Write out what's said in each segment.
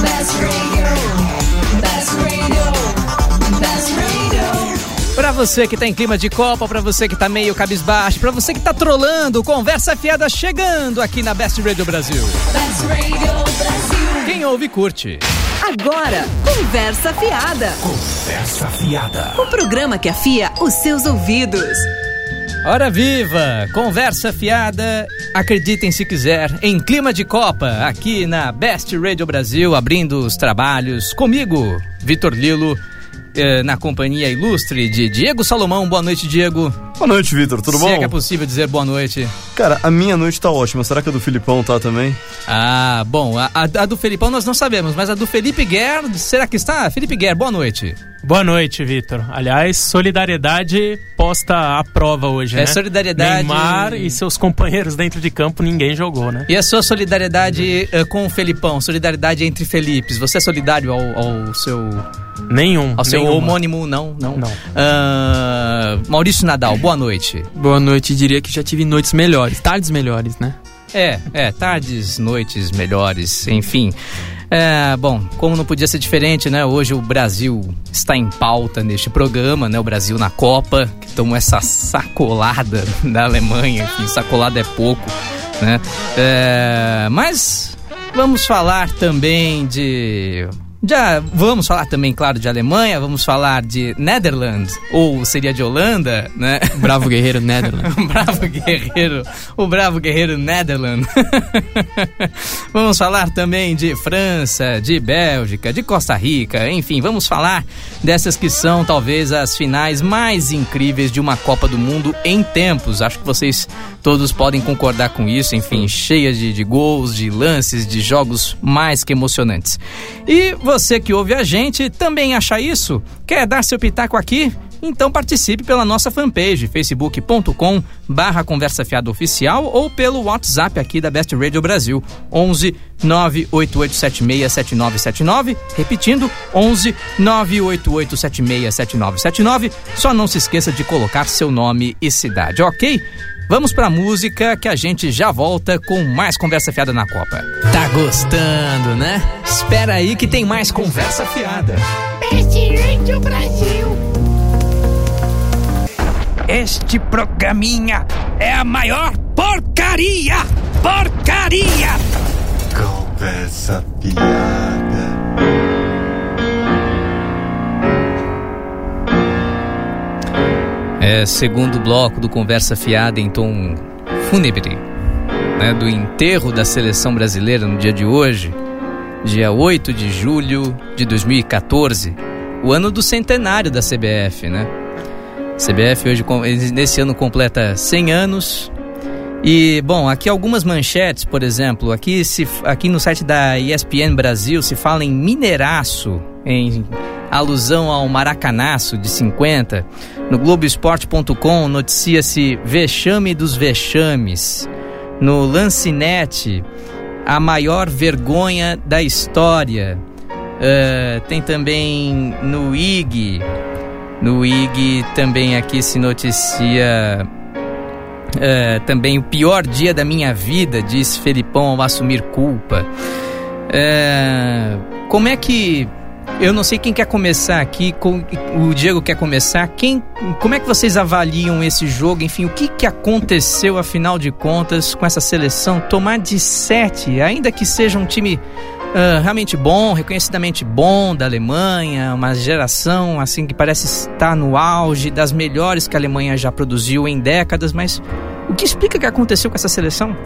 Best radio. Best radio. Best radio. Pra você que tá em clima de Copa, pra você que tá meio cabisbaixo, pra você que tá trolando, conversa fiada chegando aqui na Best Radio Brasil. Best radio Brasil. Quem ouve curte. Agora, Conversa Fiada. Conversa fiada. O programa que afia os seus ouvidos. Hora viva, conversa fiada, acreditem se quiser, em clima de Copa, aqui na Best Radio Brasil, abrindo os trabalhos comigo, Vitor Lilo, eh, na companhia ilustre de Diego Salomão. Boa noite, Diego. Boa noite, Vitor. Tudo Se bom? é que é possível dizer boa noite. Cara, a minha noite tá ótima. Será que a do Filipão tá também? Ah, bom, a, a- a do Felipão nós não sabemos, mas a do Felipe Guerra, será que está? Felipe Guerra, boa noite. Boa noite, Vitor. Aliás, solidariedade posta à prova hoje, É, né? solidariedade- Neymar e seus companheiros dentro de campo, ninguém jogou, né? E a sua solidariedade eh, com o Felipão, solidariedade entre Felipes, você é solidário ao, ao seu Nenhum. Ao seu nenhuma. homônimo, não, não. Não. Ah, Maurício Nadal, boa noite. Boa noite, diria que já tive noites melhores, tardes melhores, né? É, é, tardes, noites melhores, enfim. É, bom, como não podia ser diferente, né? Hoje o Brasil está em pauta neste programa, né? O Brasil na Copa, que tomou essa sacolada da Alemanha, enfim, sacolada é pouco, né? É, mas vamos falar também de. Já vamos falar também, claro, de Alemanha, vamos falar de Netherlands, ou seria de Holanda, né? Bravo guerreiro Netherlands. Bravo guerreiro, o bravo guerreiro Netherlands. vamos falar também de França, de Bélgica, de Costa Rica, enfim, vamos falar dessas que são talvez as finais mais incríveis de uma Copa do Mundo em tempos. Acho que vocês todos podem concordar com isso, enfim, cheias de, de gols, de lances, de jogos mais que emocionantes. E você que ouve a gente também acha isso? Quer dar seu pitaco aqui? Então participe pela nossa fanpage, facebook.com barra Conversa Fiada Oficial ou pelo WhatsApp aqui da Best Radio Brasil, 11 988767979, repetindo, 11 988767979, só não se esqueça de colocar seu nome e cidade, ok? Vamos pra música que a gente já volta com mais Conversa Fiada na Copa. Tá gostando, né? Espera aí que tem mais Conversa Fiada. Este programinha é a maior porcaria! Porcaria! Conversa piada. É segundo bloco do Conversa Fiada em tom fúnebre, né, do enterro da seleção brasileira no dia de hoje, dia 8 de julho de 2014, o ano do centenário da CBF, né? CBF hoje nesse ano completa 100 anos. E bom, aqui algumas manchetes, por exemplo, aqui se aqui no site da ESPN Brasil se fala em mineraço, em alusão ao maracanaço de 50. No Globoesporte.com noticia-se vexame dos vexames. No Lancinete, a maior vergonha da história. Ah, tem também no IG, no IG também aqui se noticia é, também o pior dia da minha vida, diz Felipão ao assumir culpa. É, como é que. Eu não sei quem quer começar aqui, o Diego quer começar. Quem, como é que vocês avaliam esse jogo? Enfim, o que, que aconteceu, afinal de contas, com essa seleção? Tomar de sete, ainda que seja um time ah, realmente bom, reconhecidamente bom da Alemanha, uma geração assim que parece estar no auge das melhores que a Alemanha já produziu em décadas, mas o que explica que aconteceu com essa seleção?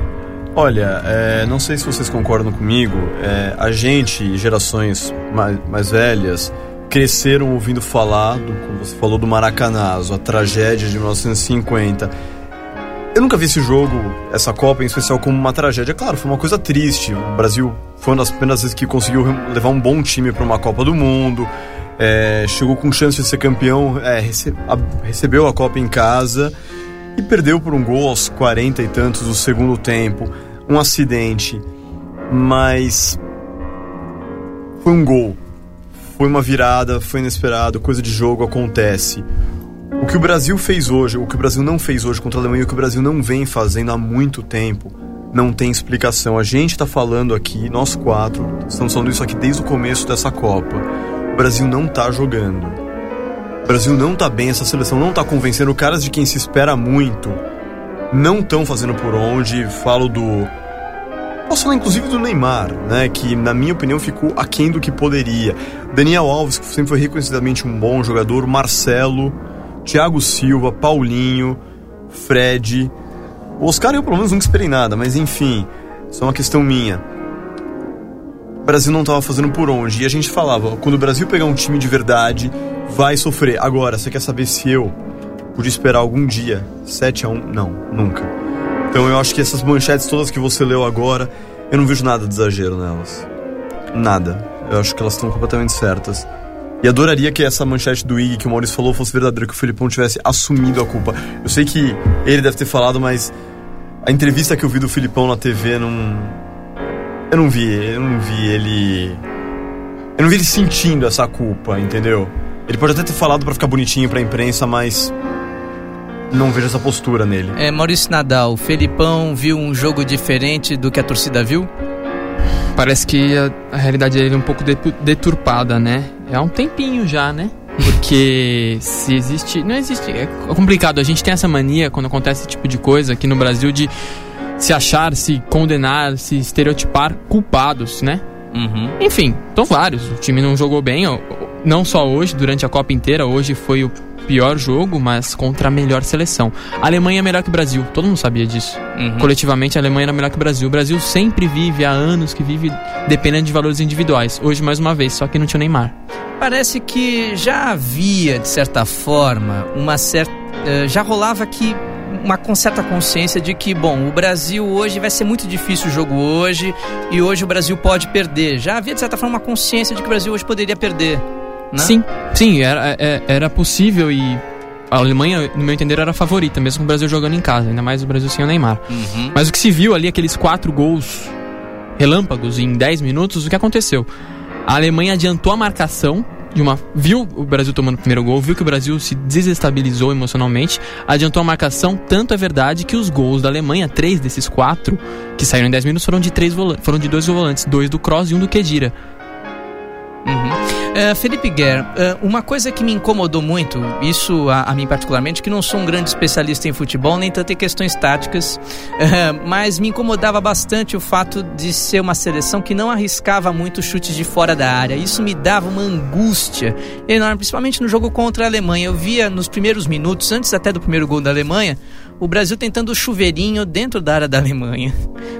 Olha, é, não sei se vocês concordam comigo, é, a gente gerações mais, mais velhas cresceram ouvindo falar, do, como você falou, do Maracanazo, a tragédia de 1950. Eu nunca vi esse jogo, essa Copa em especial, como uma tragédia. Claro, foi uma coisa triste. O Brasil foi uma das primeiras vezes que conseguiu levar um bom time para uma Copa do Mundo. é, chegou com chance de ser campeão, é, rece- a- recebeu a Copa em casa e perdeu por um gol aos 40 e tantos do segundo tempo. Um acidente, mas foi um gol. Foi uma virada, foi inesperado, coisa de jogo acontece. O que o Brasil fez hoje, o que o Brasil não fez hoje contra a Alemanha, o que o Brasil não vem fazendo há muito tempo, não tem explicação. A gente tá falando aqui, nós quatro, estamos falando isso aqui desde o começo dessa Copa. O Brasil não tá jogando. O Brasil não tá bem, essa seleção não tá convencendo. Caras de quem se espera muito não estão fazendo por onde. Falo do. Posso falar inclusive do Neymar, né? Que na minha opinião ficou aquém do que poderia. Daniel Alves, que sempre foi reconhecidamente um bom jogador. Marcelo, Thiago Silva, Paulinho, Fred. O Oscar eu pelo menos nunca esperei nada, mas enfim, isso é uma questão minha. O Brasil não estava fazendo por onde. E a gente falava, quando o Brasil pegar um time de verdade, vai sofrer. Agora, você quer saber se eu podia esperar algum dia 7 a 1 Não, nunca. Então eu acho que essas manchetes todas que você leu agora, eu não vejo nada de exagero nelas. Nada. Eu acho que elas estão completamente certas. E adoraria que essa manchete do IG que o Maurício falou fosse verdadeira, que o Felipão tivesse assumido a culpa. Eu sei que ele deve ter falado, mas a entrevista que eu vi do Filipão na TV não. Eu não vi, eu não vi ele. Eu não vi ele sentindo essa culpa, entendeu? Ele pode até ter falado pra ficar bonitinho pra imprensa, mas. Não vejo essa postura nele. É, Maurício Nadal, o Felipão viu um jogo diferente do que a torcida viu? Parece que a, a realidade dele é um pouco detu- deturpada, né? É há um tempinho já, né? Porque se existe. Não existe. É complicado. A gente tem essa mania quando acontece esse tipo de coisa aqui no Brasil de se achar, se condenar, se estereotipar culpados, né? Uhum. Enfim, estão vários. O time não jogou bem, não só hoje, durante a Copa inteira. Hoje foi o pior jogo, mas contra a melhor seleção. A Alemanha é melhor que o Brasil, todo mundo sabia disso. Uhum. Coletivamente, a Alemanha era melhor que o Brasil. O Brasil sempre vive, há anos que vive dependendo de valores individuais. Hoje, mais uma vez, só que não tinha o Neymar. Parece que já havia, de certa forma, uma certa. eh, já rolava aqui uma certa consciência de que, bom, o Brasil hoje vai ser muito difícil o jogo hoje e hoje o Brasil pode perder. Já havia, de certa forma, uma consciência de que o Brasil hoje poderia perder. Né? Sim, sim, era, é- era possível e a Alemanha, no meu entender, era a favorita, mesmo com o Brasil jogando em casa, ainda mais o Brasil sem o Neymar. Uhum. Mas o que se viu ali, aqueles quatro gols relâmpagos em 10 minutos, o que aconteceu? A Alemanha adiantou a marcação de uma. Viu o Brasil tomando o primeiro gol, viu que o Brasil se desestabilizou emocionalmente, adiantou a marcação, tanto é verdade que os gols da Alemanha, três desses quatro, que saíram em 10 minutos, foram de três volantes, foram de dois volantes, dois do Kroos e um do Kedira. Uhum. Eh, Felipe Guerra, eh, uma coisa que me incomodou muito, isso a, a mim particularmente, que não sou um grande especialista em futebol, nem tanto em questões táticas, eh, mas me incomodava bastante o fato de ser uma seleção que não arriscava muito chutes de fora da área. Isso me dava uma angústia enorme, principalmente no jogo contra a Alemanha. Eu via nos primeiros minutos, antes até do primeiro gol da Alemanha, o Brasil tentando chuveirinho dentro da área da Alemanha,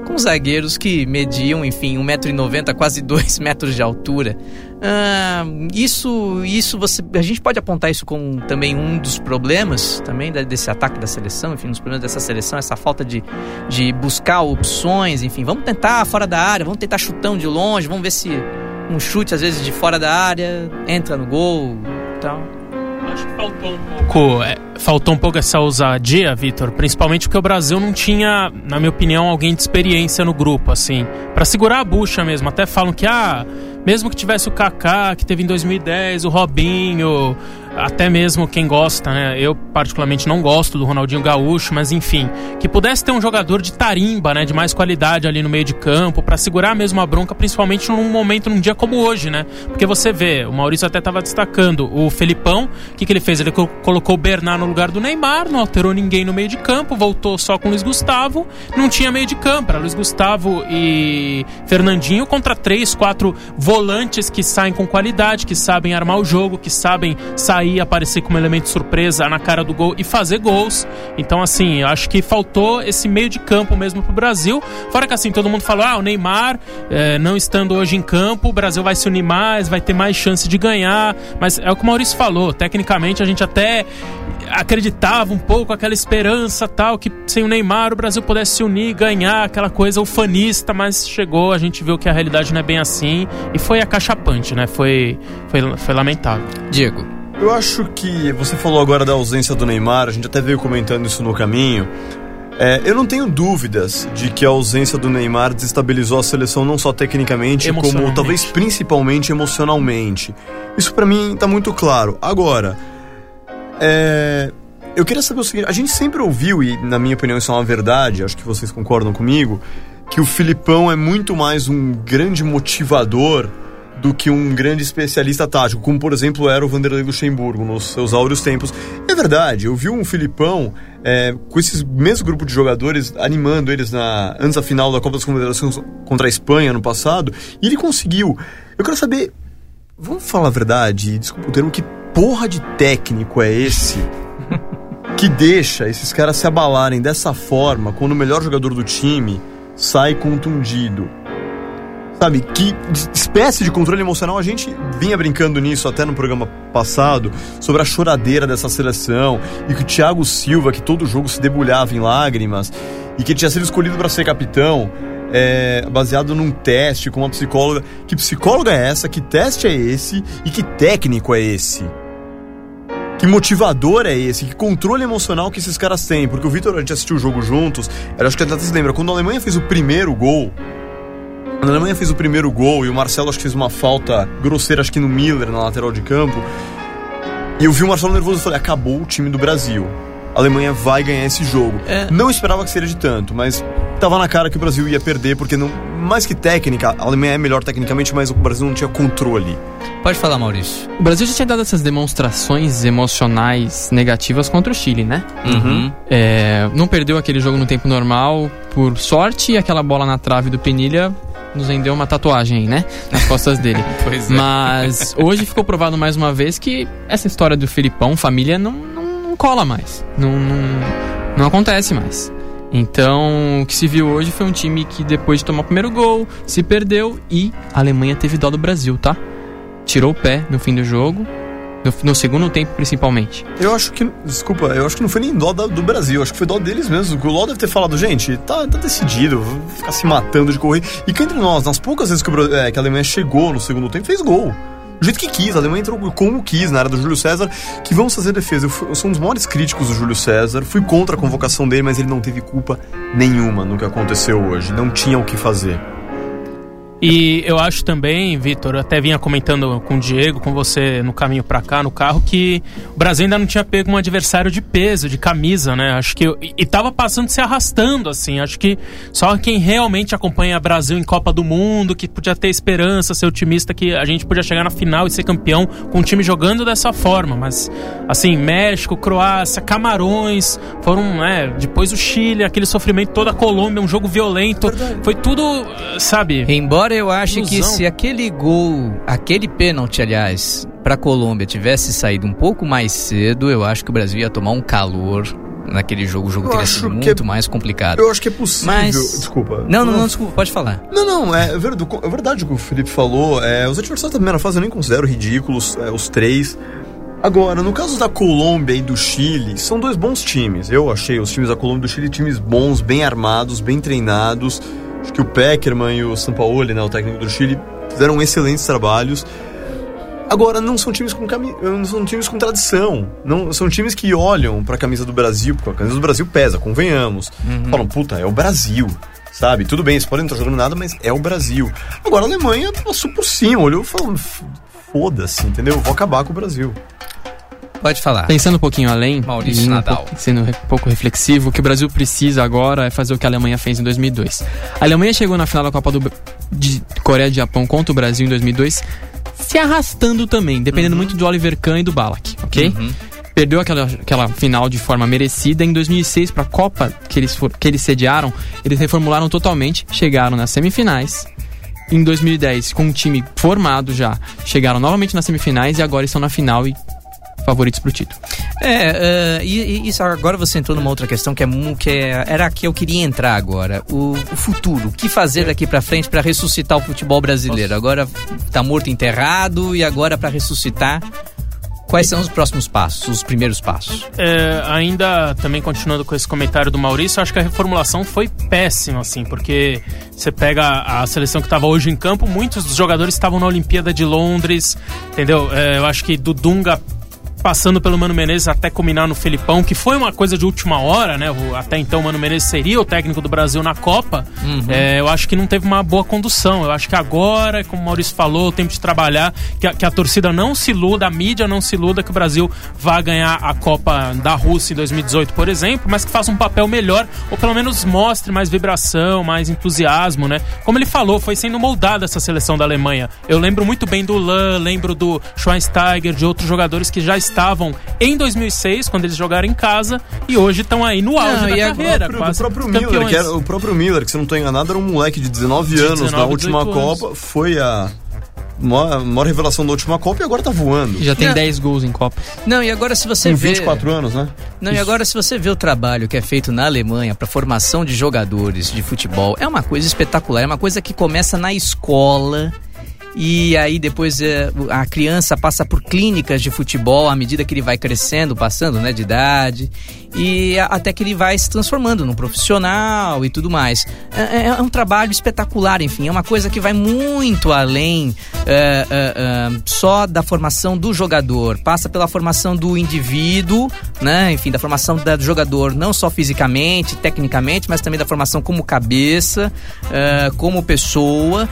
com zagueiros que mediam, enfim, 1,90m, quase 2 metros de altura. Ah, isso, isso você, a gente pode apontar isso como também um dos problemas também desse ataque da seleção, enfim, um dos problemas dessa seleção, essa falta de, de buscar opções, enfim, vamos tentar fora da área, vamos tentar chutão de longe, vamos ver se um chute às vezes de fora da área entra no gol, tal. Acho que faltou um pouco, é, faltou um pouco essa ousadia, Vitor, principalmente porque o Brasil não tinha, na minha opinião, alguém de experiência no grupo, assim, Pra segurar a bucha mesmo. Até falam que, ah, mesmo que tivesse o Kaká, que teve em 2010, o Robinho, até mesmo quem gosta, né? Eu particularmente não gosto do Ronaldinho Gaúcho, mas enfim, que pudesse ter um jogador de tarimba, né, de mais qualidade ali no meio de campo pra segurar mesmo a bronca, principalmente num momento, num dia como hoje, né? Porque você vê, o Maurício até tava destacando o Felipão, o que, que ele fez? Ele co- colocou o Bernard no lugar do Neymar, não alterou ninguém no meio de campo, voltou só com o Luiz Gustavo, não tinha meio de campo, era Luiz Gustavo e Fernandinho contra três, quatro volantes que saem com qualidade, que sabem armar o jogo, que sabem sair, aparecer como elemento surpresa na cara do gol e fazer gols. Então, assim, acho que faltou esse meio de campo mesmo pro Brasil. Fora que, assim, todo mundo falou, ah, o Neymar, eh, não estando hoje em campo, o Brasil vai se unir mais, vai ter mais chance de ganhar. Mas é o que o Maurício falou, tecnicamente a gente até acreditava um pouco aquela esperança tal que sem o Neymar o Brasil pudesse se unir, ganhar aquela coisa ufanista, mas chegou, a gente viu que a realidade não é bem assim e foi acachapante, né? Foi foi, foi lamentável. Diego. Eu acho que você falou agora da ausência do Neymar, a gente até veio comentando isso no caminho. É, eu não tenho dúvidas de que a ausência do Neymar desestabilizou a seleção não só tecnicamente, como talvez principalmente emocionalmente. Isso pra mim tá muito claro. Agora, é, eu queria saber o seguinte: a gente sempre ouviu, e na minha opinião isso é uma verdade, acho que vocês concordam comigo, que o Filipão é muito mais um grande motivador do que um grande especialista tático, como por exemplo era o Vanderlei Luxemburgo nos seus áureos tempos. É verdade, eu vi um Filipão é, com esse mesmo grupo de jogadores animando eles na, antes da final da Copa das Confederações contra a Espanha no passado, e ele conseguiu. Eu quero saber, vamos falar a verdade, desculpa o termo, que porra de técnico é esse? que deixa esses caras se abalarem dessa forma quando o melhor jogador do time sai contundido. Sabe, que espécie de controle emocional a gente vinha brincando nisso até no programa passado, sobre a choradeira dessa seleção, e que o Thiago Silva, que todo jogo se debulhava em lágrimas, e que tinha sido escolhido para ser capitão, é, baseado num teste com uma psicóloga. Que psicóloga é essa? Que teste é esse? E que técnico é esse? Que motivador é esse? Que controle emocional que esses caras têm? Porque o Vitor, a gente assistiu o jogo juntos, eu acho que até se lembra, quando a Alemanha fez o primeiro gol, quando a Alemanha fez o primeiro gol e o Marcelo acho que fez uma falta grosseira, acho que no Miller, na lateral de campo, e eu vi o Marcelo nervoso e falei, acabou o time do Brasil. A Alemanha vai ganhar esse jogo. É. Não esperava que seria de tanto, mas tava na cara que o Brasil ia perder, porque não, mais que técnica, a Alemanha é melhor tecnicamente, mas o Brasil não tinha controle. Pode falar, Maurício. O Brasil já tinha dado essas demonstrações emocionais negativas contra o Chile, né? Uhum. É, não perdeu aquele jogo no tempo normal, por sorte, e aquela bola na trave do Penilha nos rendeu uma tatuagem, né? Nas costas dele. Pois é. Mas hoje ficou provado mais uma vez que essa história do Filipão, família, não, não, não cola mais. Não, não, não acontece mais. Então, o que se viu hoje foi um time que depois de tomar o primeiro gol, se perdeu e a Alemanha teve dó do Brasil, tá? Tirou o pé no fim do jogo, no, no segundo tempo principalmente. Eu acho que, desculpa, eu acho que não foi nem dó da- do Brasil, acho que foi dó deles mesmo. O Ló deve ter falado, gente, tá, tá decidido, ficar se matando de correr. E que entre nós, nas poucas vezes que, o é, que a Alemanha chegou no segundo tempo, fez gol. Do jeito que quis, a Alemanha entrou como quis na área do Júlio César, que vamos fazer defesa. Eu, fui- eu sou um dos maiores críticos do Júlio César, fui contra a convocação dele, mas ele não teve culpa nenhuma no que aconteceu hoje. Não tinha o que fazer. E eu acho também, Vitor, até vinha comentando com o Diego, com você no caminho pra cá, no carro, que o Brasil ainda não tinha pego um adversário de peso, de camisa, né? Acho que. E, e tava passando se arrastando, assim. Acho que só quem realmente acompanha Brasil em Copa do Mundo, que podia ter esperança, ser otimista, que a gente podia chegar na final e ser campeão com o time jogando dessa forma. Mas, assim, México, Croácia, Camarões, foram, né? Depois o Chile, aquele sofrimento, toda a Colômbia, um jogo violento. Foi tudo, sabe? Embora eu ache que Ilusão. se aquele gol, aquele pênalti, aliás, pra Colômbia tivesse saído um pouco mais cedo, eu acho que o Brasil ia tomar um calor naquele jogo. O jogo Eu teria sido que muito é- mais complicado. Eu acho que é possível. Mas- Desculpa. Não, não, não, desculpa, pode falar. Não, não, é, ver- é verdade o que o Felipe falou. É, os adversários da primeira fase eu nem considero ridículos, é, os três. Agora, no caso da Colômbia e do Chile, são dois bons times. Eu achei os times da Colômbia e do Chile times bons, bem armados, bem treinados. Acho que o Peckerman e o Sampaoli, né, o técnico do Chile, fizeram excelentes trabalhos. Agora, não são times com cami... não são times com tradição. Não são times que olham pra camisa do Brasil, porque a camisa do Brasil pesa, convenhamos. Falam, puta, é o Brasil. Sabe? Tudo bem, eles podem não estar jogando nada, mas é o Brasil. Agora a Alemanha passou por cima, olhou e falou, "F- foda-se, entendeu? Vou acabar com o Brasil. Pode falar. Pensando um pouquinho além, Maurício um Nadal. pouco- sendo um pouco reflexivo, o que o Brasil precisa agora é fazer o que a Alemanha fez em 2002. A Alemanha chegou na final da Copa do, de Coreia e Japão contra o Brasil em 2002, se arrastando também, dependendo muito do Oliver Kahn e do Balak, ok? Perdeu aquela, aquela final de forma merecida. Em 2006, para a Copa que eles, for- que eles sediaram, eles reformularam totalmente, chegaram nas semifinais. Em 2010, com um time formado já, chegaram novamente nas semifinais e agora estão na final e favoritos pro título. É, é, e, e isso agora você entrou numa outra questão que, é, que é- era a que eu queria entrar agora. O, o futuro. O que fazer daqui pra frente pra ressuscitar o futebol brasileiro? Agora tá morto enterrado e agora pra ressuscitar. Quais são os próximos passos, os primeiros passos? É, ainda também continuando com esse comentário do Maurício, eu acho que a reformulação foi péssima, assim, porque você pega a seleção que estava hoje em campo, muitos dos jogadores estavam na Olimpíada de Londres, entendeu? É, eu acho que do Dunga passando pelo Mano Menezes até culminar no Felipão, que foi uma coisa de última hora, né? Até então o Mano Menezes seria o técnico do Brasil na Copa. É, eu acho que não teve uma boa condução. Eu acho que agora, como o Maurício falou, o tempo de trabalhar, que a, que a torcida não se iluda, a mídia não se iluda que o Brasil vai ganhar a Copa da Rússia em 2018, por exemplo, mas que faça um papel melhor, ou pelo menos mostre mais vibração, mais entusiasmo, né? Como ele falou, foi sendo moldada essa seleção da Alemanha. Eu lembro muito bem do Lan, lembro do Schweinsteiger, de outros jogadores que já estavam em 2006, quando eles jogaram em casa, e hoje estão aí no auge Não, da e carreira. O próprio, o próprio. Miller, que era, o próprio Miller, que se não estou enganado, era um moleque de 19 De anos na 19, última 18 anos. Copa, foi a maior, maior revelação da última Copa e agora tá voando. Já tem Não. 10 gols em Copa. Não, e agora se você Tem vê... 24 anos, né? Não, e agora se você vê o trabalho que é feito na Alemanha para formação de jogadores de futebol, é uma coisa espetacular, é uma coisa que começa na escola. E aí depois é, a criança passa por clínicas de futebol à medida que ele vai crescendo, passando né, de idade, e até que ele vai se transformando num profissional e tudo mais. É, é- é um trabalho espetacular, enfim, é uma coisa que vai muito além é, é, é, só da formação do jogador, passa pela formação do indivíduo, né? Enfim, da formação do jogador, não só fisicamente, tecnicamente, mas também da formação como cabeça, é, como pessoa.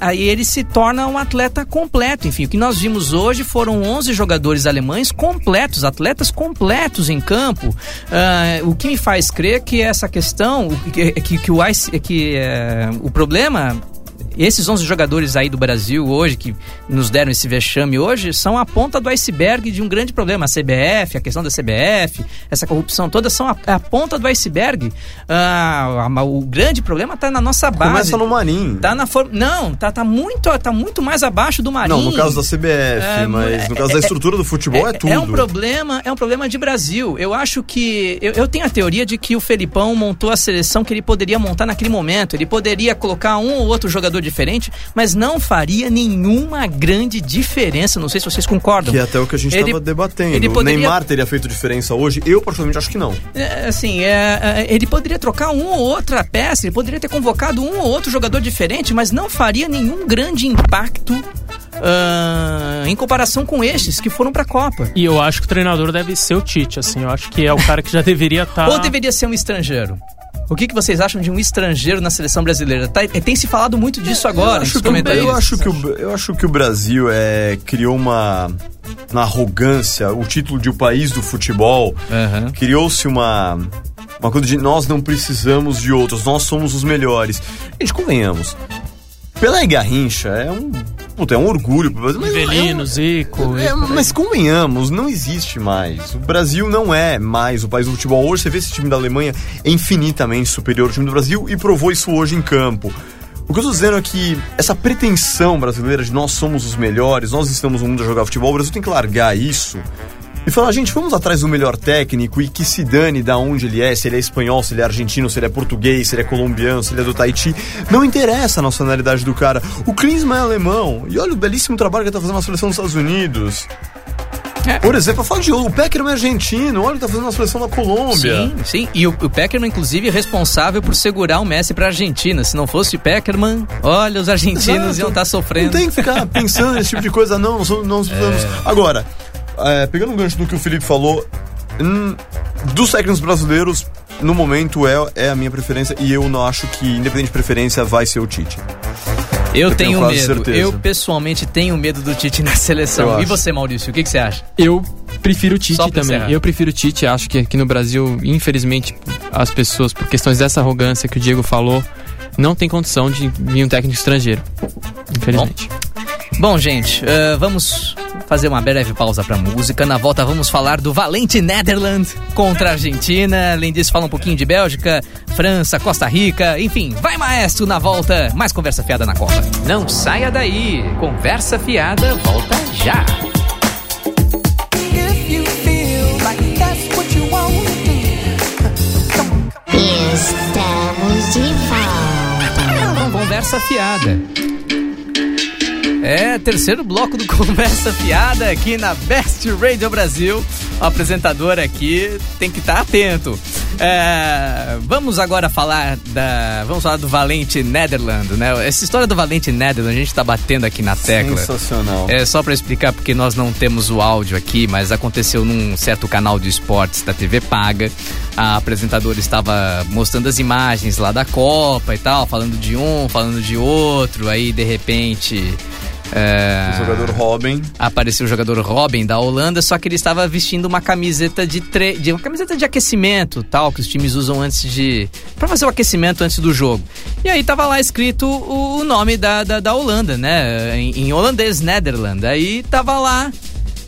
Aí ele se torna um atleta completo. Enfim, o que nós vimos hoje foram 11 jogadores alemães completos, atletas completos em campo. É, o que me faz crer que essa questão, que, que, que o, ice- que, é, o problema esses 11 jogadores aí do Brasil hoje, que nos deram esse vexame hoje, são a ponta do iceberg de um grande problema. A CBF, a questão da CBF, essa corrupção toda são a, a ponta do iceberg. Ah, a- o grande problema está na nossa base. Começa no Marinho. Tá na for... Não, tá, tá, muito, tá muito mais abaixo do Marinho. Não, no caso da CBF, É, mas no caso é- da é- estrutura do futebol é, tudo. É um problema, é um problema de Brasil. Eu acho que eu, eu tenho a teoria de que o Felipão montou a seleção que ele poderia montar naquele momento. Ele poderia colocar um ou outro jogador diferente, mas não faria nenhuma grande diferença. Não sei se vocês concordam. Que é até o que a gente estava debatendo. ele O poderia- Neymar teria feito diferença hoje? Eu, particularmente, acho que não. É, assim, é, é, ele poderia trocar um ou outra peça, ele poderia ter convocado um ou outro jogador diferente, mas não faria nenhum grande impacto ah, em comparação com estes que foram pra Copa. E eu acho que o treinador deve ser o Tite, assim. Eu acho que é o cara que já deveria estar. Ou deveria ser um estrangeiro? O que, que vocês acham de um estrangeiro na seleção brasileira? Tá- tem se falado muito disso agora, eu acho, que, eu, acho que o, eu acho que o Brasil é, criou uma, uma arrogância, o título de o país do futebol. Aham. Criou-se uma, uma coisa de nós não precisamos de outros, nós somos os melhores. Gente, convenhamos. Pelé e Garrincha é um. Puta, é um orgulho pro Brasil. mas é um- Rivelino, Zico. É, aí. mas convenhamos, não existe mais. O Brasil não é mais o país do futebol. Hoje você vê esse time da Alemanha é infinitamente superior ao time do Brasil e provou isso hoje em campo. O que eu tô dizendo é que essa pretensão brasileira de nós somos os melhores, nós estamos no mundo a jogar futebol, o Brasil tem que largar isso e falar, gente, vamos atrás do melhor técnico e que se dane da onde ele é, se ele é espanhol, se ele é argentino, se ele é português, se ele é colombiano, se ele é do Tahiti. Não interessa a nacionalidade do cara. O Klinsmann é alemão. E olha o belíssimo trabalho que ele tá fazendo na seleção dos Estados Unidos. É. Por exemplo, fala de o Peckerman é argentino, olha que tá fazendo na seleção da Colômbia. Sim, sim. E o, o Peckerman, inclusive, é responsável por segurar o Messi pra Argentina. Se não fosse o Peckerman, olha, os argentinos Exato. iam estar sofrendo. Não tem que ficar pensando nesse tipo de coisa, não. Nós, nós precisamos. Agora, é, pegando um gancho do que o Felipe falou, hum, dos técnicos brasileiros, no momento é, é a minha preferência e eu não acho que, independente de preferência, vai ser o Tite. Eu, Eu tenho tenho medo. certeza. Eu, pessoalmente, tenho medo do Tite na seleção. Eu E acho. você, Maurício, o que, que você acha? Eu prefiro o Tite também. encerrar. Eu prefiro o Tite. Acho que aqui no Brasil, infelizmente, as pessoas, por questões dessa arrogância que o Diego falou, não tem condição de vir um técnico estrangeiro. Infelizmente. Bom, gente, eh, vamos fazer uma breve pausa pra música. Na volta vamos falar do valente Netherlands contra a Argentina. Além disso, fala um pouquinho de Bélgica, França, Costa Rica. Enfim, vai maestro na volta. Mais conversa fiada na Copa. Não saia daí. Conversa fiada volta já. Estamos de volta. Conversa fiada. É, terceiro bloco do Conversa Fiada aqui na Best Radio Brasil. O apresentador aqui tem que estar atento. É, vamos agora falar da. Vamos falar do Valente Netherland, né? Essa história do Valente Netherland, a gente tá batendo aqui na tecla. Sensacional. É só para explicar porque nós não temos o áudio aqui, mas aconteceu num certo canal de esportes da TV Paga. A apresentadora estava mostrando as imagens lá da Copa e tal, falando de um, falando de outro, aí de repente. É, O jogador Robin. apareceu o jogador Robin da Holanda, só que ele estava vestindo uma camiseta de, tre... de uma camiseta de aquecimento, tal, que os times usam antes de para fazer o aquecimento antes do jogo. E aí tava lá escrito o, nome da, da, da Holanda, né? Em, em holandês, Netherland. Aí tava lá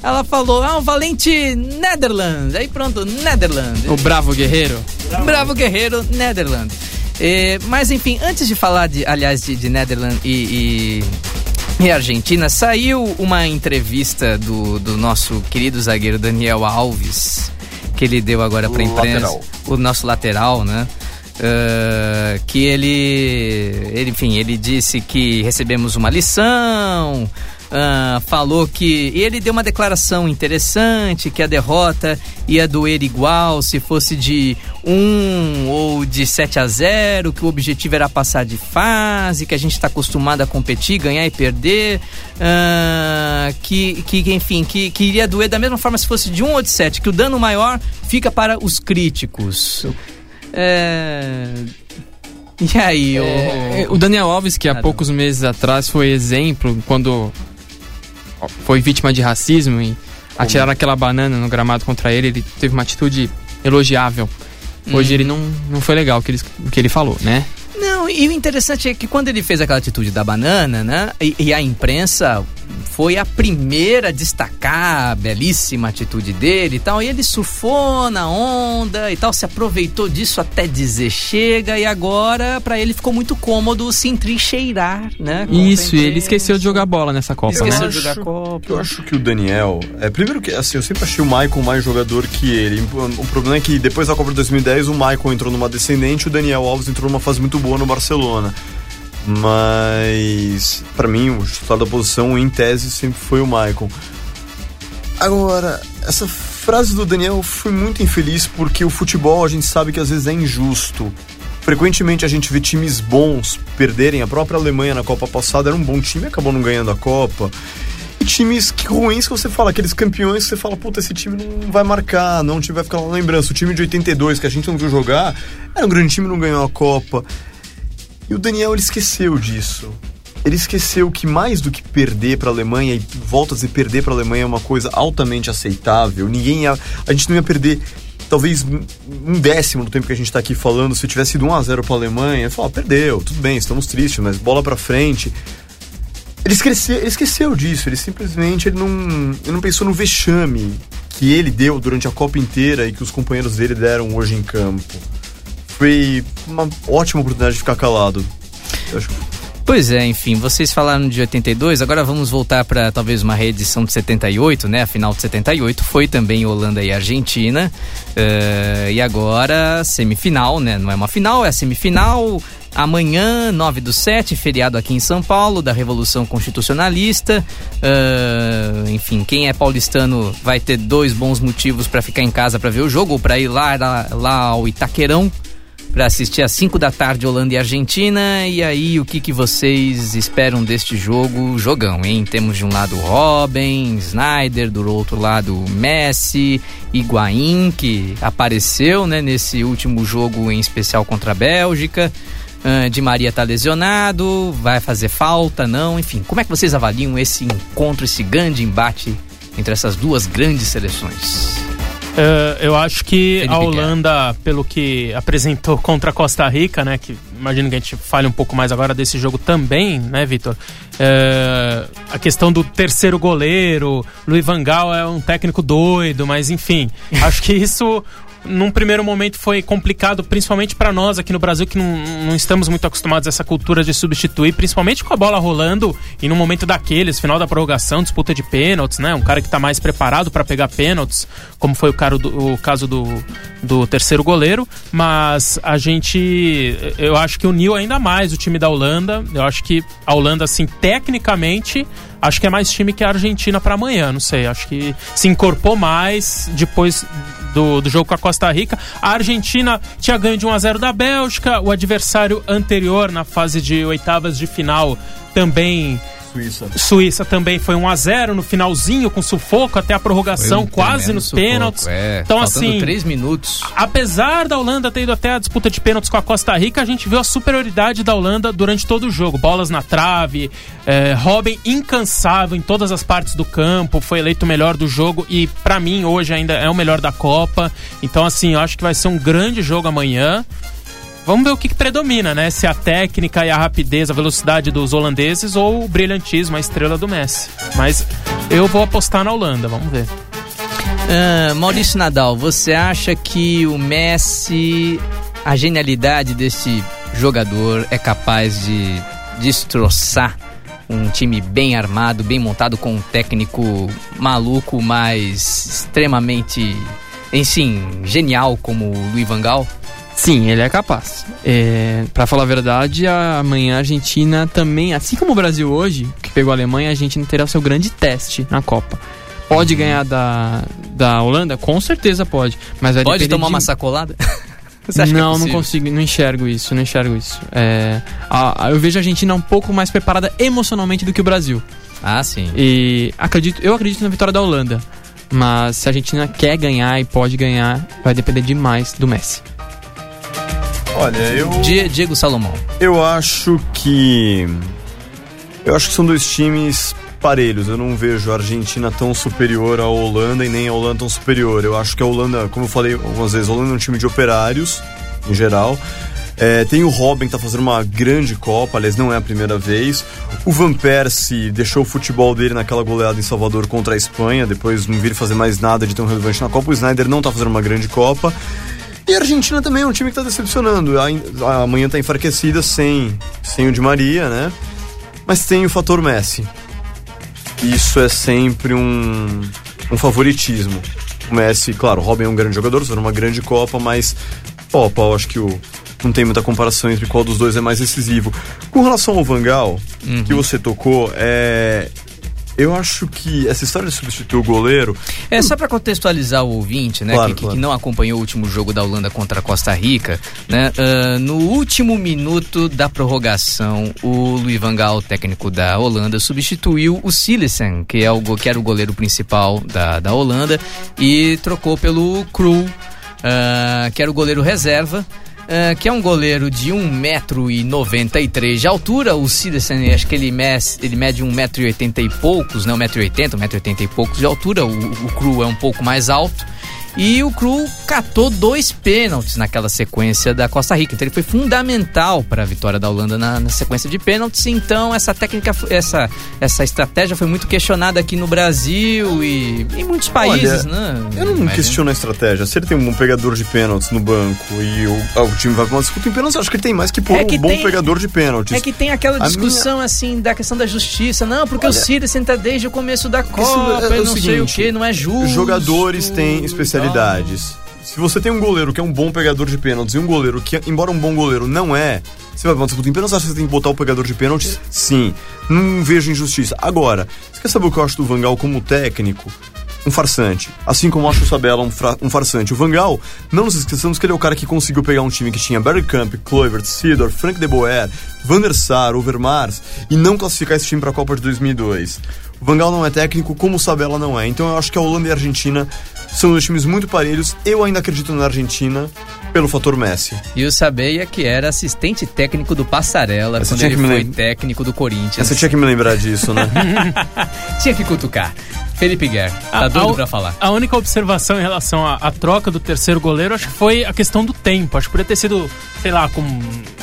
ela falou, ah, o Valente Netherland. Aí pronto, Netherland. O bravo guerreiro. Bravo Guerreiro, Netherland. Eh, mas enfim, antes de falar, de, aliás, de, de Netherland e, e, e Argentina, saiu uma entrevista do, do nosso querido zagueiro Daniel Alves, que ele deu agora para O imprensa. lateral. O nosso lateral, né? Eh, que ele, ele, enfim, ele disse que recebemos uma lição, ah, falou que. Ele deu uma declaração interessante: que a derrota ia doer igual se fosse de 1 ou de 7 a 0, que o objetivo era passar de fase, que a gente está acostumado a competir, ganhar e perder. ah, que, que, enfim, que, que iria doer da mesma forma se fosse de 1 ou de 7, que o dano maior fica para os críticos. É. E aí, o. É, o Daniel Alves, que há Caramba. poucos meses atrás foi exemplo quando foi vítima de racismo e atiraram aquela banana no gramado contra ele, ele teve uma atitude elogiável. Hoje ele não, não foi legal o que ele, o que ele falou, né? E o interessante é que quando ele fez aquela atitude da banana, né? E, e a imprensa foi a primeira a destacar a belíssima atitude dele e tal. E ele surfou na onda e tal, se aproveitou disso até dizer chega. E agora, pra ele, ficou muito cômodo se entrincheirar, né? Isso, e ele esqueceu de jogar bola nessa Copa, Esqueceu né? de jogar Copa. Eu acho que o Daniel. É, primeiro que, assim, eu sempre achei o Michael mais jogador que ele. O problema é que depois da Copa de 2010, o Michael entrou numa descendente e o Daniel Alves entrou numa fase muito boa no Barcelona. Mas, pra mim, o titular da posição, em tese, sempre foi o Michael. Agora, essa frase do Daniel foi muito infeliz porque o futebol a gente sabe que às vezes é injusto. Frequentemente a gente vê times bons perderem. A própria Alemanha na Copa passada era um bom time acabou não ganhando a Copa. E times que ruins que você fala, aqueles campeões que você fala, puta, esse time não vai marcar, não, o time vai ficar na lembrança. O time de 82 que a gente não viu jogar era um grande time não ganhou a Copa. E o Daniel ele esqueceu disso. Ele esqueceu que mais do que perder para a Alemanha e volta a dizer perder para a Alemanha é uma coisa altamente aceitável. Ninguém ia, a gente não ia perder talvez um décimo do tempo que a gente está aqui falando. Se tivesse sido 1 a 0 para a Alemanha, falar, "Ah, perdeu, tudo bem, estamos tristes, mas bola para frente. Ele esqueceu, ele esqueceu disso, ele simplesmente ele não, ele não pensou no vexame que ele deu durante a Copa inteira e que os companheiros dele deram hoje em campo. Foi uma ótima oportunidade de ficar calado. Eu acho Pois é, enfim, vocês falaram de 82, agora vamos voltar para talvez uma reedição de 78, né? A final de 78 foi também Holanda e Argentina. eh, e agora, semifinal, né? Não é uma final, é semifinal. Amanhã, 9 do 7, feriado aqui em São Paulo, da Revolução Constitucionalista. Eh, enfim, quem é paulistano vai ter dois bons motivos para ficar em casa para ver o jogo, ou para ir lá, lá, lá ao Itaquerão para assistir às 5 da tarde Holanda e Argentina. E aí, o que, que vocês esperam deste jogo? Jogão, hein? Temos de um lado Robin, Snyder, do outro lado Messi, Higuaín, que apareceu né, nesse último jogo em especial contra a Bélgica. Ah, Di Maria tá lesionado, vai fazer falta, não? Enfim, como é que vocês avaliam esse encontro, esse grande embate entre essas duas grandes seleções? É, eu acho que Felipe a Holanda, pelo que apresentou contra a Costa Rica, né? Que imagino que a gente fale um pouco mais agora desse jogo também, né, Vitor? É, a questão do terceiro goleiro, Luiz Van Gaal é um técnico doido, mas enfim, acho que isso num primeiro momento foi complicado, principalmente para nós aqui no Brasil, que não, não estamos muito acostumados a essa cultura de substituir, principalmente com a bola rolando e no momento daqueles, final da prorrogação, disputa de pênaltis, né? Um cara que tá mais preparado para pegar pênaltis, como foi o, cara do- o caso do, do terceiro goleiro, mas a gente, eu acho que uniu ainda mais o time da Holanda. Eu acho que a Holanda, assim, tecnicamente, acho que é mais time que a Argentina para amanhã, não sei. Acho que se incorporou mais depois do, do jogo com a Costa Rica. A Argentina tinha ganho de 1 a 0 da Bélgica, o adversário anterior na fase de oitavas de final também Suíça. Suíça também foi 1 a 0 no finalzinho com sufoco até a prorrogação, um quase nos sufoco, pênaltis. É, então assim, três minutos. apesar da Holanda ter ido até a disputa de pênaltis com a Costa Rica, a gente viu a superioridade da Holanda durante todo o jogo. Bolas na trave, é, Robin incansável em todas as partes do campo, foi eleito o melhor do jogo e pra mim hoje ainda é o melhor da Copa. Então assim, eu acho que vai ser um grande jogo amanhã. Vamos ver o que, que predomina, né? Se a técnica e a rapidez, a velocidade dos holandeses ou o brilhantismo, a estrela do Messi. Mas eu vou apostar na Holanda, vamos ver. Ah, Maurício Nadal, você acha que o Messi, a genialidade desse jogador é capaz de destroçar um time bem armado, bem montado com um técnico maluco, mas extremamente, enfim, genial como o Luiz Van? Sim, ele é capaz. É, para falar a verdade, amanhã a Argentina também, assim como o Brasil hoje, que pegou a Alemanha, a Argentina terá o seu grande teste na Copa. Pode ganhar da, da Holanda? Com certeza pode. Mas Pode tomar de- uma sacolada? Que é não, não consigo, não enxergo isso, não enxergo isso. É, a- a- eu vejo a Argentina um pouco mais preparada emocionalmente do que o Brasil. Ah, sim. E acredito, eu acredito na vitória da Holanda. Mas se a Argentina quer ganhar e pode ganhar, vai depender demais do Messi. Olha, eu. Die- Diego Salomão. Eu acho que. Eu acho que são dois times parelhos. Eu não vejo a Argentina tão superior à Holanda e nem a Holanda tão superior. Eu acho que a Holanda, como eu falei algumas vezes, a Holanda é um time de operários, em geral. É, tem o Robin que tá fazendo uma grande Copa, aliás, não é a primeira vez. O Van Persie deixou o futebol dele naquela goleada em Salvador contra a Espanha, depois não vir fazer mais nada de tão relevante na Copa. O Snyder não tá fazendo uma grande Copa. E a Argentina também é um time que tá decepcionando. Amanhã tá enfraquecida sem, sem o Di Maria, né? Mas tem o fator Messi. Isso é sempre um, um favoritismo. O Messi, claro, o Robin é um grande jogador, fazendo uma grande Copa, mas Copa, eu acho que o, não tem muita comparação entre qual dos dois é mais decisivo. Com relação ao Vangal, que você tocou, é. Eu acho que essa história de substituir o goleiro. É só para contextualizar o ouvinte, né, Claro, que, que claro. não acompanhou o último jogo da Holanda contra a Costa Rica, né? ah, no último minuto da prorrogação, o Luiz Van Gaal, técnico da Holanda, substituiu o Silesen, que é o que era o goleiro principal da, da Holanda, e trocou pelo Krul, ah, que era o goleiro reserva. Ah, que é um goleiro de 1,93m de altura. O Silesen, acho que ele, mes, ele mede 1,80m e poucos, não 1,80m, 1,80m e poucos de altura. O, o Cru é um pouco mais alto. E o Cru catou dois pênaltis naquela sequência da Costa Rica. Então ele foi fundamental para a vitória da Holanda na, na sequência de pênaltis. Então essa técnica, essa, essa estratégia foi muito questionada aqui no Brasil e em muitos países, Olha, né? Eu não Mas, questiono a estratégia. Se ele tem um bom pegador de pênaltis no banco e o, o time vai pra uma disputa em pênaltis, acho que ele tem mais que pôr É que um bom tem- pegador de pênaltis. É que tem aquela A discussão assim da questão da justiça. Não, porque Olha, o Círio tá desde o começo da Isso Copa, é o não sei o que, não é justo. Jogadores têm Se você tem um goleiro que é um bom pegador de pênaltis e um goleiro que, embora um bom goleiro, não é, você vai disputa em pênaltis, você tem que botar o pegador de pênaltis? Sim. Não vejo injustiça. Agora, você quer saber o que eu acho do Vangal como técnico? Um farsante. Assim como acho o Sabella um, um farsante. O Vangal, não nos esqueçamos que ele é o cara que conseguiu pegar um time que tinha Barry Camp, Kluivert, Sidor, Frank de Boer, Van der Sar, Overmars e não classificar esse time pra Copa de 2002. O Vangal não é técnico, como o Sabella não é. Então eu acho que a Holanda e a Argentina são dois times muito parelhos. Eu ainda acredito na Argentina pelo fator Messi. E o Sabeia, que era assistente técnico do Passarela, Essa quando ele foi lem- técnico do Corinthians. Você tinha que me lembrar disso, né? Tinha que cutucar. Felipe Guerra, tá A- doido a- pra falar. A única observação em relação à, à troca do terceiro goleiro, acho que foi a questão do tempo. Acho que poderia ter sido, sei lá, com,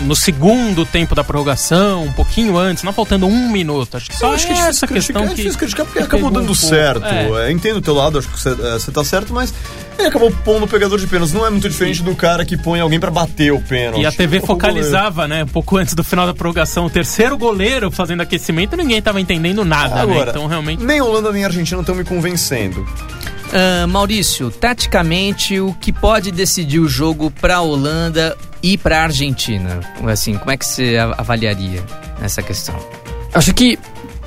no segundo tempo da prorrogação, um pouquinho antes, não faltando um minuto. Acho que só Eu acho que é essa difícil questão criticar, é que. difícil criticar porque que acabou dando um certo. É. É, entendo o teu lado, acho que você, é, tá certo, mas ele acabou pondo o pegador de pênaltis. Não é muito diferente do cara que põe alguém pra bater o pênalti. E a TV focalizava, né, um pouco antes do final da prorrogação, o terceiro goleiro fazendo aquecimento e ninguém tava entendendo nada, né? Agora, Então realmente. nem Holanda nem Argentina estão me convencendo. Ah, Maurício, taticamente, o que pode decidir o jogo pra Holanda e pra Argentina? Assim, como é que você a- avaliaria essa questão? Acho que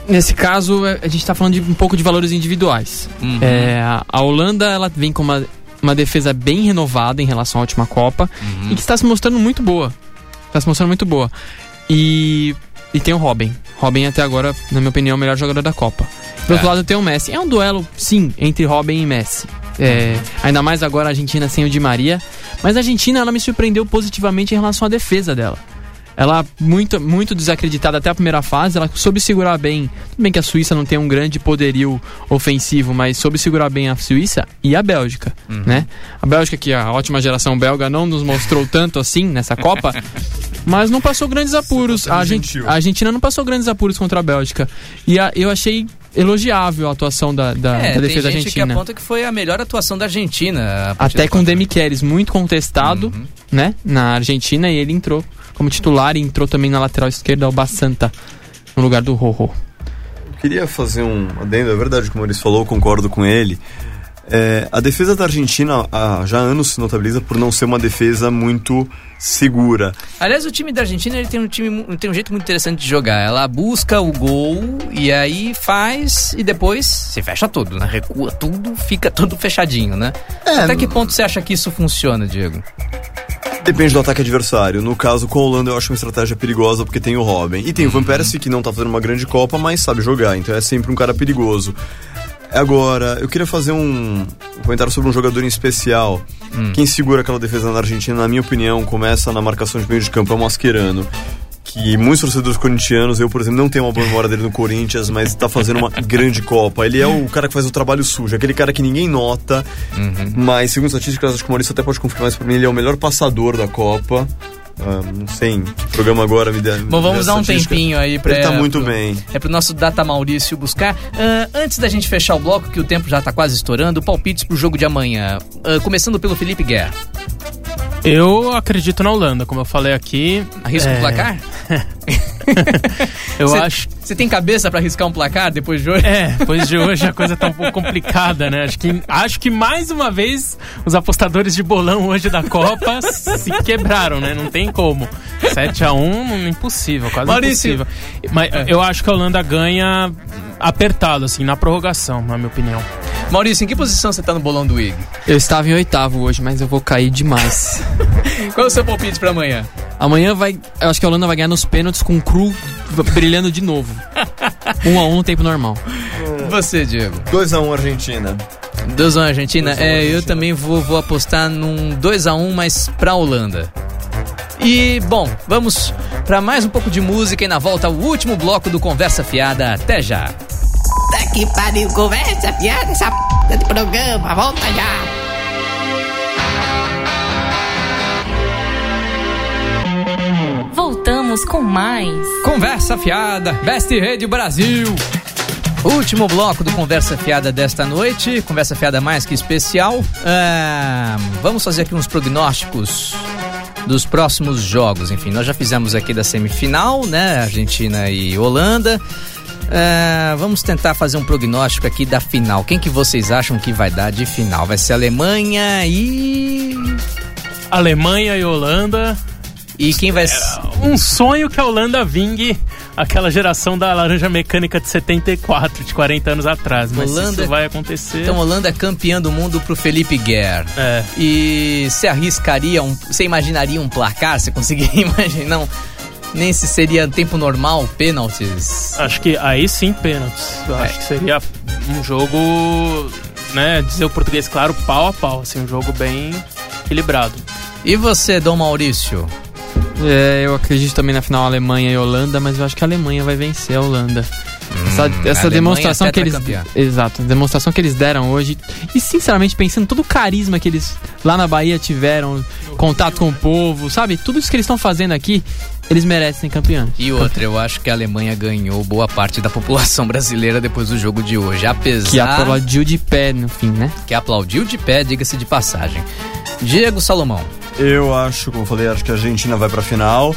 nesse caso é, a gente tá falando de um pouco de valores individuais. Uhum. É, a- a Holanda ela vem com uma uma defesa bem renovada em relação à última Copa e que está se mostrando muito boa. Está se mostrando muito boa. E, e tem o Robin. Robin até agora, na minha opinião, é o melhor jogador da Copa. Do outro É. lado tem o Messi. É um duelo, sim, entre Robin e Messi. É, ainda mais agora a Argentina sem o Di Maria. Mas a Argentina, ela me surpreendeu positivamente em relação à defesa dela. Ela muito, muito desacreditada até a primeira fase, ela soube segurar bem. Tudo bem que a Suíça não tem um grande poderio ofensivo, mas soube segurar bem a Suíça e a Bélgica, né? A Bélgica, que a ótima geração belga não nos mostrou tanto assim nessa Copa, mas não passou grandes apuros. A, gentil. a Argentina não passou grandes apuros contra a Bélgica. E a- eu achei elogiável a atuação da, da, É, da tem defesa gente que argentina. aponta que foi a melhor atuação da Argentina. Até com o. Demichelis muito contestado, Uhum. né, na Argentina e ele entrou como titular e entrou também na lateral esquerda o Basanta no lugar do Rojo. Queria fazer um adendo, é verdade, como o Maurício falou, eu concordo com ele. É, a defesa da Argentina há já há anos se notabiliza por não ser uma defesa muito segura. Aliás, o time da Argentina ele tem um time tem um jeito muito interessante de jogar. Ela busca o gol e aí faz e depois se fecha tudo, né? Recua tudo, fica tudo fechadinho, né? É, Até que ponto você acha que isso funciona, Diego? Depende do ataque adversário. No caso, com a Holanda eu acho uma estratégia perigosa porque tem o Robin. E tem o Van Persie que não tá fazendo uma grande Copa, mas sabe jogar, então é sempre um cara perigoso. Agora, eu queria fazer um comentário sobre um jogador em especial. Quem segura aquela defesa na Argentina, na minha opinião, começa na marcação de meio de campo, é o Mascherano. Que muitos torcedores corintianos, eu, por exemplo, não tenho uma boa memória dele no Corinthians, mas tá fazendo uma grande Copa. Ele é o cara que faz o trabalho sujo, aquele cara que ninguém nota, mas segundo estatísticas, acho que o Maurício até pode confirmar isso pra mim, ele é o melhor passador da Copa. Ah, não sei que programa agora me dá. Bom, vamos dar um tempinho aí pra. Ele tá muito pro- bem. É pro nosso Data Maurício buscar. Ah, antes da gente fechar o bloco, que o tempo já tá quase estourando, palpites pro jogo de amanhã. Ah, começando pelo Felipe Guerra. Eu acredito na Holanda, como eu falei aqui. Arrisca é, um placar? Eu Cê- acho. Você tem cabeça pra arriscar um placar depois de hoje? É, depois de hoje a coisa tá um pouco complicada, né? Acho que, acho que mais uma vez os apostadores de bolão hoje da Copa se quebraram, né? Não tem como. 7x1, impossível, quase Maurício. impossível. Mas eu acho que a Holanda ganha apertado, assim, na prorrogação, na minha opinião. Maurício, em que posição você tá no bolão do IG? Eu estava em oitavo hoje, mas eu vou cair demais. Qual é o seu palpite pra amanhã? Amanhã vai. Eu acho que a Holanda vai ganhar nos pênaltis com o Cru brilhando de novo. Um a um no tempo normal. Você, Diego. 2x1 Argentina. 2x1 Argentina? 2 a 1 é, eu Argentina. também vou, vou apostar num 2x1, mas pra Holanda. E, bom, vamos pra mais um pouco de música e na volta o último bloco do Conversa Fiada. Até já. Tá que pariu, conversa, piada, essa p de programa, volta já. Voltamos com mais. Conversa Fiada, Best Rede Brasil. Último bloco do Conversa Fiada desta noite. Conversa Fiada mais que especial. Ah, vamos fazer aqui uns prognósticos dos próximos jogos. Enfim, nós já fizemos aqui da semifinal, né? Argentina e Holanda. Ah, vamos tentar fazer um prognóstico aqui da final. Quem que vocês acham que vai dar de final? Vai ser Alemanha e. Alemanha e Holanda. E quem vai ser. Um sonho que a Holanda vingue aquela geração da laranja mecânica de 74, de 40 anos atrás. Mas Holanda- isso vai acontecer. Então, Holanda é campeã do mundo pro Felipe Guerra. É. E você arriscaria um. Você imaginaria um placar? Você conseguiria imaginar? Não. Nem se seria tempo normal, pênaltis. Acho que aí sim pênaltis. Eu É. acho que seria um jogo, né, dizer o português claro, pau a pau, assim, um jogo bem equilibrado. E você, Dom Maurício? É, eu acredito também na final Alemanha e Holanda, mas eu acho que a Alemanha vai vencer a Holanda. essa essa demonstração que eles. Exato, a demonstração que eles deram hoje. E sinceramente, pensando todo o carisma que eles lá na Bahia tiveram, contato com o povo, sabe? Tudo isso que eles estão fazendo aqui, eles merecem ser campeões. E outra, eu acho que a Alemanha ganhou boa parte da população brasileira depois do jogo de hoje. Apesar Que aplaudiu de pé no fim, né? que aplaudiu de pé, diga-se de passagem. Diego Salomão. Eu acho, como eu falei, acho que a Argentina vai pra final.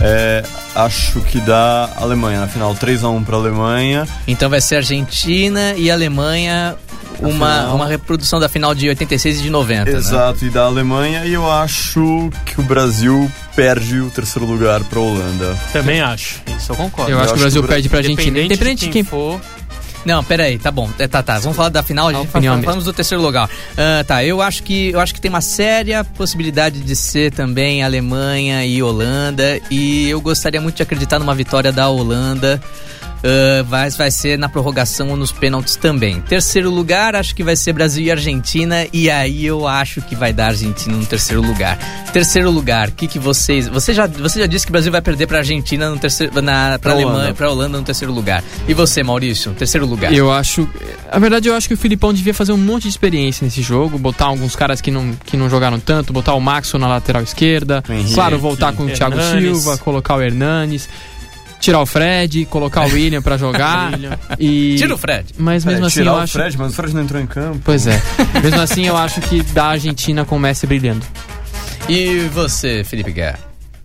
É, acho que dá Alemanha na final 3x1 pra Alemanha. Então vai ser Argentina e Alemanha, uma, final. uma reprodução da final de 86 e de 90. né? Exato, e da Alemanha. E eu acho que o Brasil perde o terceiro lugar pra Holanda. Também acho. Isso eu concordo. Eu, acho que o Brasil perde pra Argentina. Independente Independente de quem for. Não, peraí, tá bom. É, Tá, tá. Vamos falar da final, a gente fala- falamos do terceiro lugar. Ah, tá, eu acho que eu acho que tem uma séria possibilidade de ser também Alemanha e Holanda. E eu gostaria muito de acreditar numa vitória da Holanda. Ah, mas vai ser na prorrogação ou nos pênaltis também. Terceiro lugar, acho que vai ser Brasil e Argentina. E aí eu acho que vai dar Argentina no terceiro lugar. Terceiro lugar, o que, que vocês. Você já, você já disse que o Brasil vai perder pra Argentina no terceiro. Na, pra Pra Alemanha, Holanda. pra Holanda no terceiro lugar. E você, Maurício, terceiro lugar? Eu acho. Na verdade, eu acho que o Filipão devia fazer um monte de experiência nesse jogo, botar alguns caras que não, que não jogaram tanto, botar o Maxon na lateral esquerda, Henrique, claro, voltar com o Thiago Hernanes. Silva, colocar o Hernanes, tirar o Fred, colocar o William pra jogar. e... Tira o Fred. Mas mesmo É, assim, tirar eu o acho. Fred, mas o Fred não entrou em campo. Pois é. mesmo assim, eu acho que dá a Argentina com o Messi brilhando. E você, Felipe Guerra?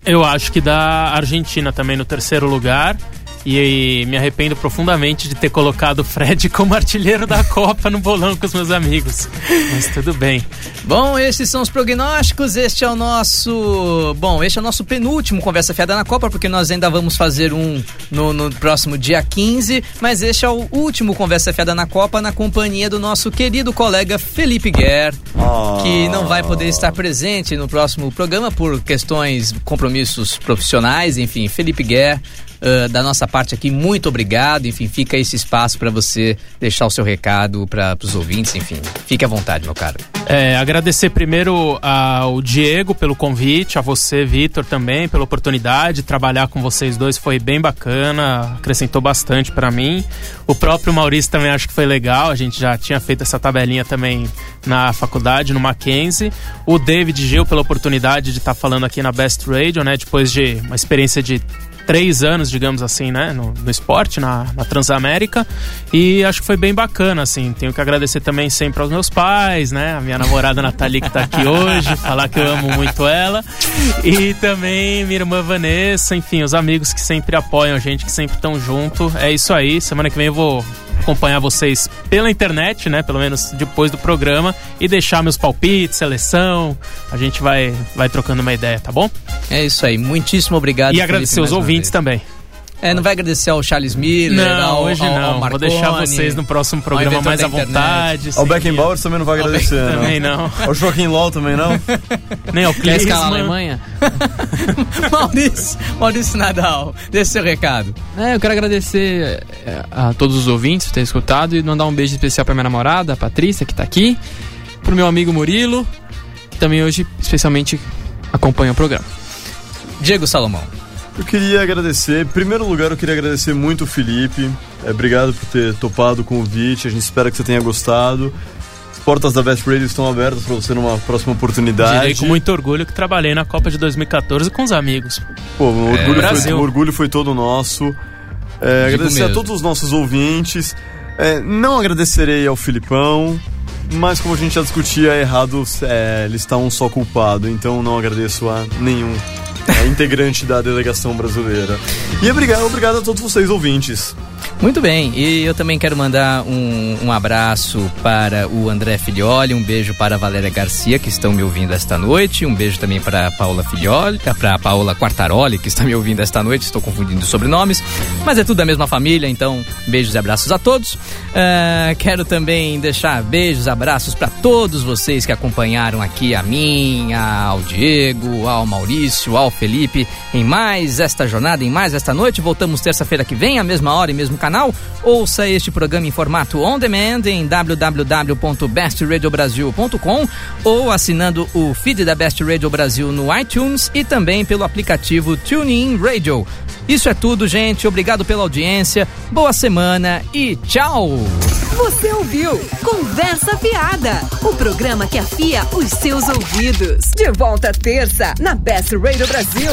Eu acho que dá Argentina também no terceiro lugar. E me arrependo profundamente de ter colocado o Fred como artilheiro da Copa no bolão com os meus amigos. Mas tudo bem. Bom, esses são os prognósticos. Este é o nosso. Bom, este é o nosso penúltimo Conversa Fiada na Copa, porque nós ainda vamos fazer um no, no próximo dia 15. Mas este é o último Conversa Fiada na Copa, na companhia do nosso querido colega Felipe Guerra, Ah. que não vai poder estar presente no próximo programa por questões, compromissos profissionais. Enfim, Felipe Guerra. Ah, da nossa parte aqui, muito obrigado. Enfim, fica esse espaço para você deixar o seu recado para os ouvintes. Enfim, fique à vontade, meu caro. É, agradecer primeiro ao Diego pelo convite, a você, Vitor, também, pela oportunidade. Trabalhar com vocês dois foi bem bacana, acrescentou bastante pra mim. O próprio Maurício também acho que foi legal, a gente já tinha feito essa tabelinha também na faculdade, no Mackenzie. O David Gil pela oportunidade de estar falando aqui na Best Radio, né? Depois de uma experiência de três anos, digamos assim, né, no, no esporte, na, na Transamérica, e acho que foi bem bacana, assim, tenho que agradecer também sempre aos meus pais, né, a minha namorada Nathalie que tá aqui hoje, falar que eu amo muito ela, e também minha irmã Vanessa, enfim, os amigos que sempre apoiam a gente, que sempre estão junto, é isso aí, semana que vem eu vou acompanhar vocês pela internet, né, pelo menos depois do programa, e deixar meus palpites, seleção, a gente vai, vai trocando uma ideia, tá bom? É isso aí, muitíssimo obrigado. E Felipe, agradecer os ouvintes também. É, não vai agradecer ao Charles Miller, Não, ao, hoje ao- ao não. Vou Marconi, deixar vocês no próximo programa mais à vontade. Ao sim. Beckenbauer também não vai agradecer, não. Também não. Ao Joaquim Low também não? Nem ao Quer escalar a Klinsmann. Alemanha? Maurício, Maurício Nadal, deixe seu recado. É, eu quero agradecer é, a todos os ouvintes por terem escutado e mandar um beijo especial pra minha namorada, a Patrícia, que tá aqui, pro meu amigo Murilo, que também hoje especialmente acompanha o programa. Diego Salomão. Eu queria agradecer, em primeiro lugar eu queria agradecer muito o Felipe, É, obrigado por ter topado o convite, a gente espera que você tenha gostado. As portas da Best Radio estão abertas para você numa próxima oportunidade. Direi com muito orgulho que trabalhei na Copa de 2014 com os amigos. Pô, o orgulho, foi, o orgulho foi todo nosso. É, agradecer a mesmo. todos os nossos ouvintes. É, não agradecerei ao Filipão, mas como a gente já discutia, é errado é, listar um só culpado, então não agradeço a nenhum integrante da delegação brasileira. E obrigado, obrigado a todos vocês, ouvintes. Muito bem, e eu também quero mandar um, um abraço para o André Filioli, um beijo para a Valéria Garcia, que estão me ouvindo esta noite, um beijo também para a Paula Filioli, para a Paula Quartaroli, que está me ouvindo esta noite, estou confundindo os sobrenomes, mas é tudo da mesma família, então beijos e abraços a todos. Ah, quero também deixar beijos, abraços para todos vocês que acompanharam aqui a mim, ao Diego, ao Maurício, ao Felipe, em mais esta jornada, em mais esta noite. Voltamos terça-feira que vem, à mesma hora e mesmo canal. Ouça este programa em formato on demand em www.bestradiobrasil.com ou assinando o feed da Best Radio Brasil no iTunes e também pelo aplicativo TuneIn Radio. Isso é tudo, gente. Obrigado pela audiência. Boa semana e tchau! Você ouviu Conversa Fiada, o programa que afia os seus ouvidos. De volta terça na Best Radio Brasil.